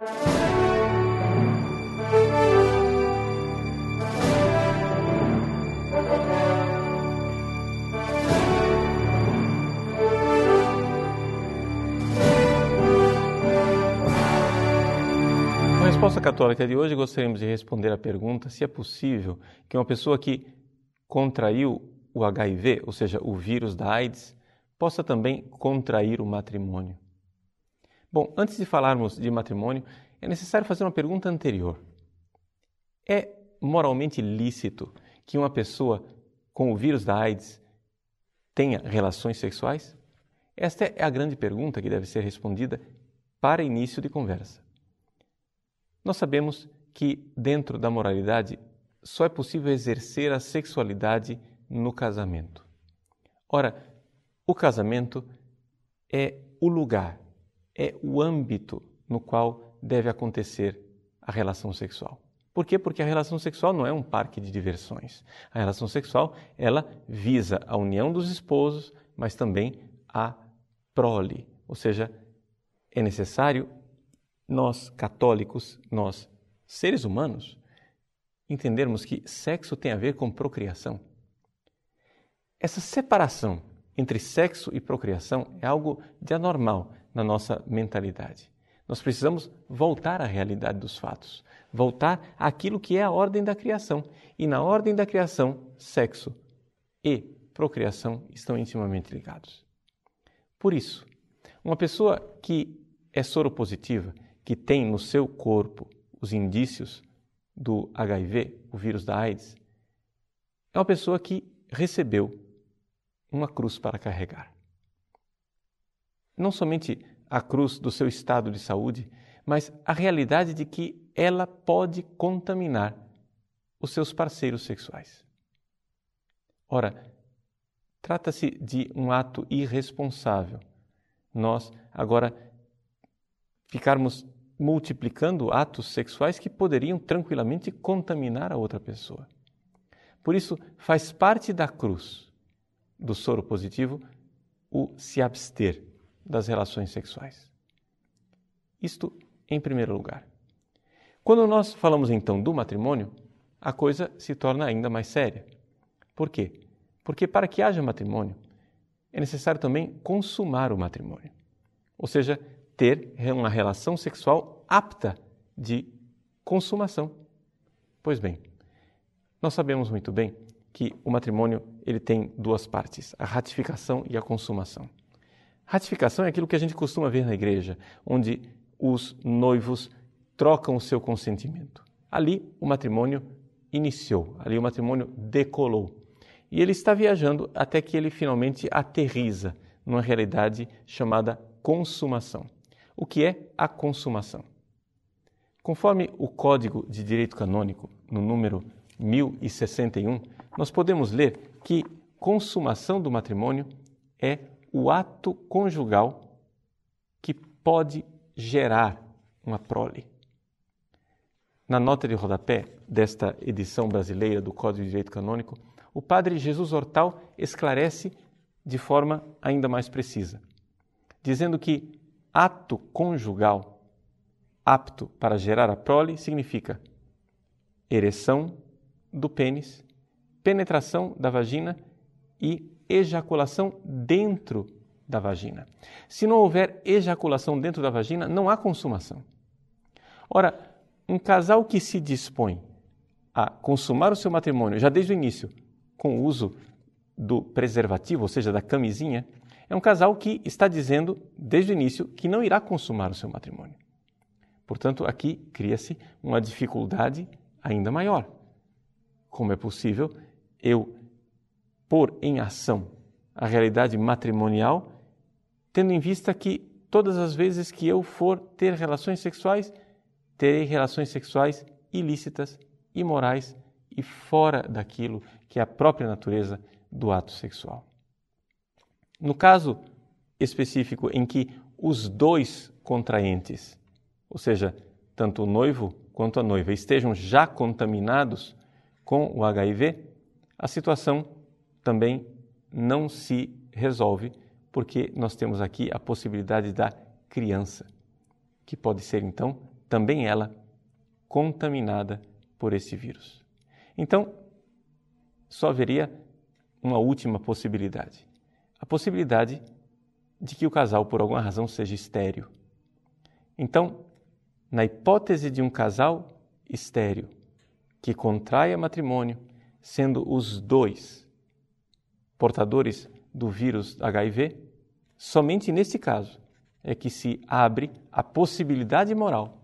Na resposta católica de hoje, gostaríamos de responder à pergunta se é possível que uma pessoa que contraiu o HIV, ou seja, o vírus da AIDS, possa também contrair o matrimônio. Bom, antes de falarmos de matrimônio, é necessário fazer uma pergunta anterior. É moralmente lícito que uma pessoa com o vírus da AIDS tenha relações sexuais? Esta é a grande pergunta que deve ser respondida para início de conversa. Nós sabemos que, dentro da moralidade, só é possível exercer a sexualidade no casamento. Ora, o casamento é o lugar, é o âmbito no qual deve acontecer a relação sexual. Por quê? Porque a relação sexual não é um parque de diversões. A relação sexual, ela visa a união dos esposos, mas também a prole, ou seja, é necessário nós católicos, nós seres humanos, entendermos que sexo tem a ver com procriação. Essa separação entre sexo e procriação é algo de anormal na nossa mentalidade. Nós precisamos voltar à realidade dos fatos, voltar àquilo que é a ordem da criação. E na ordem da criação, sexo e procriação estão intimamente ligados. Por isso, uma pessoa que é soropositiva, que tem no seu corpo os indícios do HIV, o vírus da AIDS, é uma pessoa que recebeu uma cruz para carregar. Não somente a cruz do seu estado de saúde, mas a realidade de que ela pode contaminar os seus parceiros sexuais. Ora, trata-se de um ato irresponsável. Nós agora ficarmos multiplicando atos sexuais que poderiam tranquilamente contaminar a outra pessoa. Por isso, faz parte da cruz do soro positivo o se abster das relações sexuais. Isto em primeiro lugar. Quando nós falamos então do matrimônio, a coisa se torna ainda mais séria. Por quê? Porque para que haja matrimônio, é necessário também consumar o matrimônio. Ou seja, ter uma relação sexual apta de consumação. Pois bem, nós sabemos muito bem que o matrimônio ele tem duas partes, a ratificação e a consumação. Ratificação é aquilo que a gente costuma ver na igreja, onde os noivos trocam o seu consentimento. Ali o matrimônio iniciou, ali o matrimônio decolou. E ele está viajando até que ele finalmente aterriza numa realidade chamada consumação. O que é a consumação? Conforme o Código de Direito Canônico, no número 1061, nós podemos ler que consumação do matrimônio é o ato conjugal que pode gerar uma prole. Na nota de rodapé desta edição brasileira do Código de Direito Canônico, o padre Jesus Hortal esclarece de forma ainda mais precisa, dizendo que ato conjugal apto para gerar a prole significa ereção do pênis, penetração da vagina e ejaculação dentro da vagina. Se não houver ejaculação dentro da vagina, não há consumação. Ora, um casal que se dispõe a consumar o seu matrimônio já desde o início, com o uso do preservativo, ou seja, da camisinha, é um casal que está dizendo desde o início que não irá consumar o seu matrimônio. Portanto, aqui cria-se uma dificuldade ainda maior. Como é possível eu pôr em ação a realidade matrimonial, tendo em vista que todas as vezes que eu for ter relações sexuais, terei relações sexuais ilícitas, imorais e fora daquilo que é a própria natureza do ato sexual. No caso específico em que os dois contraentes, ou seja, tanto o noivo quanto a noiva, estejam já contaminados com o HIV, a situação também não se resolve, porque nós temos aqui a possibilidade da criança, que pode ser então também ela contaminada por esse vírus. Então, só haveria uma última possibilidade. A possibilidade de que o casal, por alguma razão, seja estéreo. Então, na hipótese de um casal estéreo que contraia matrimônio, sendo os dois portadores do vírus HIV, somente nesse caso é que se abre a possibilidade moral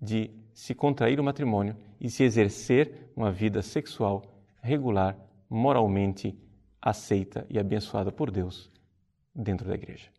de se contrair o matrimônio e se exercer uma vida sexual regular, moralmente aceita e abençoada por Deus dentro da igreja.